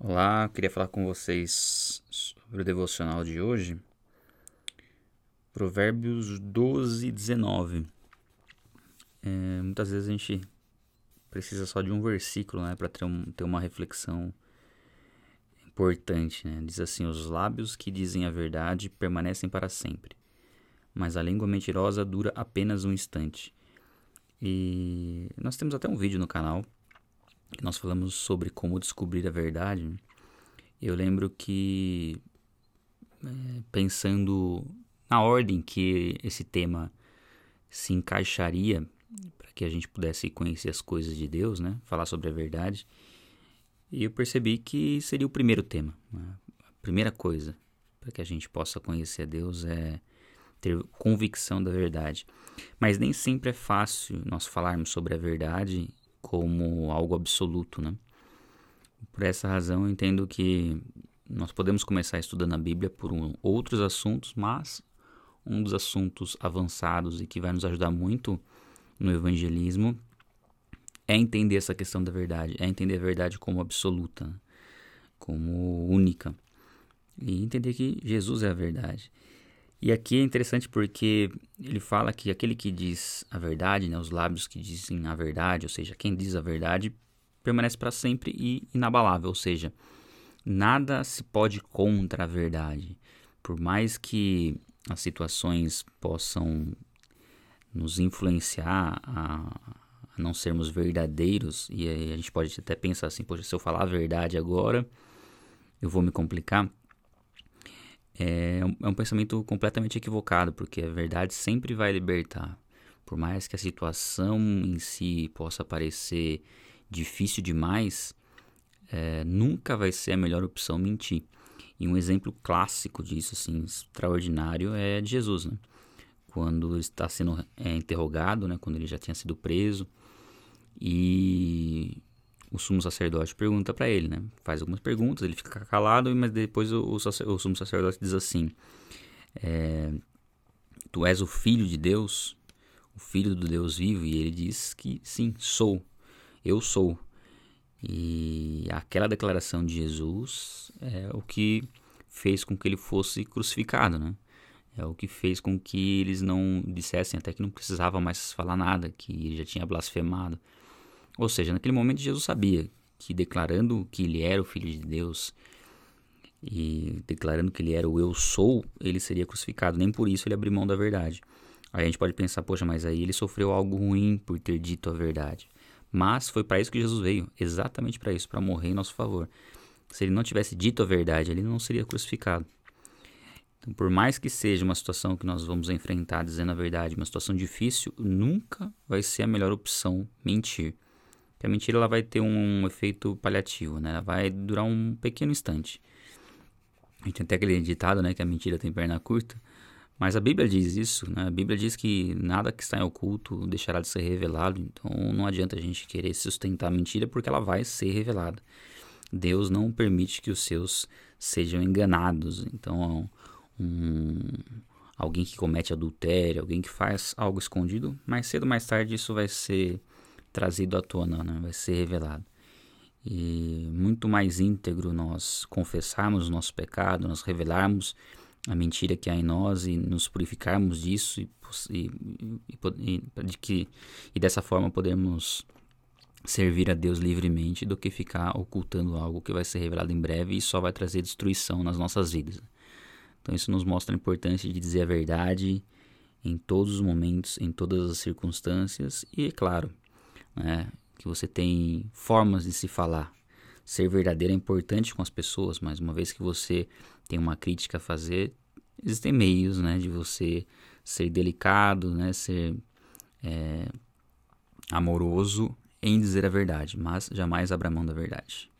Olá, queria falar com vocês sobre o devocional de hoje. Provérbios 12, 19. É, muitas vezes a gente precisa só de um versículo né, para ter, um, ter uma reflexão importante. Né? Diz assim: Os lábios que dizem a verdade permanecem para sempre, mas a língua mentirosa dura apenas um instante. E nós temos até um vídeo no canal nós falamos sobre como descobrir a verdade, eu lembro que é, pensando na ordem que esse tema se encaixaria para que a gente pudesse conhecer as coisas de Deus, né? Falar sobre a verdade. E eu percebi que seria o primeiro tema. Né? A primeira coisa para que a gente possa conhecer a Deus é ter convicção da verdade. Mas nem sempre é fácil nós falarmos sobre a verdade como algo absoluto, né? Por essa razão, eu entendo que nós podemos começar estudando a Bíblia por um, outros assuntos, mas um dos assuntos avançados e que vai nos ajudar muito no evangelismo é entender essa questão da verdade, é entender a verdade como absoluta, como única, e entender que Jesus é a verdade. E aqui é interessante porque ele fala que aquele que diz a verdade, né, os lábios que dizem a verdade, ou seja, quem diz a verdade, permanece para sempre e inabalável, ou seja, nada se pode contra a verdade. Por mais que as situações possam nos influenciar a, a não sermos verdadeiros, e a gente pode até pensar assim, poxa, se eu falar a verdade agora, eu vou me complicar é um, é um pensamento completamente equivocado, porque a verdade sempre vai libertar. Por mais que a situação em si possa parecer difícil demais, é, nunca vai ser a melhor opção mentir. E um exemplo clássico disso, assim, extraordinário, é de Jesus, né? Quando está sendo é, interrogado, né? Quando ele já tinha sido preso e o sumo sacerdote pergunta para ele, né? Faz algumas perguntas, ele fica calado, mas depois o, o, o sumo sacerdote diz assim: é, Tu és o filho de Deus, o filho do Deus vivo? E ele diz que sim, sou, eu sou. E aquela declaração de Jesus é o que fez com que ele fosse crucificado, né? É o que fez com que eles não dissessem até que não precisava mais falar nada, que ele já tinha blasfemado. Ou seja, naquele momento Jesus sabia que declarando que ele era o Filho de Deus e declarando que ele era o eu sou, ele seria crucificado. Nem por isso ele abriu mão da verdade. Aí a gente pode pensar, poxa, mas aí ele sofreu algo ruim por ter dito a verdade. Mas foi para isso que Jesus veio, exatamente para isso, para morrer em nosso favor. Se ele não tivesse dito a verdade, ele não seria crucificado. Então, por mais que seja uma situação que nós vamos enfrentar dizendo a verdade, uma situação difícil, nunca vai ser a melhor opção mentir que a mentira ela vai ter um efeito paliativo, né? Ela vai durar um pequeno instante. A gente tem até aquele ditado, né, que a mentira tem perna curta, mas a Bíblia diz isso, né? A Bíblia diz que nada que está em oculto deixará de ser revelado, então não adianta a gente querer sustentar a mentira porque ela vai ser revelada. Deus não permite que os seus sejam enganados. Então, um, alguém que comete adultério, alguém que faz algo escondido, mais cedo ou mais tarde isso vai ser trazido à tona, né? vai ser revelado. E muito mais íntegro nós confessarmos o nosso pecado, nós revelarmos a mentira que há em nós e nos purificarmos disso e, e, e, de que, e dessa forma podemos servir a Deus livremente do que ficar ocultando algo que vai ser revelado em breve e só vai trazer destruição nas nossas vidas. Então isso nos mostra a importância de dizer a verdade em todos os momentos, em todas as circunstâncias e, é claro, né? que você tem formas de se falar. Ser verdadeiro é importante com as pessoas, mas uma vez que você tem uma crítica a fazer, existem meios né, de você ser delicado, né, ser é, amoroso em dizer a verdade, mas jamais abra mão da verdade.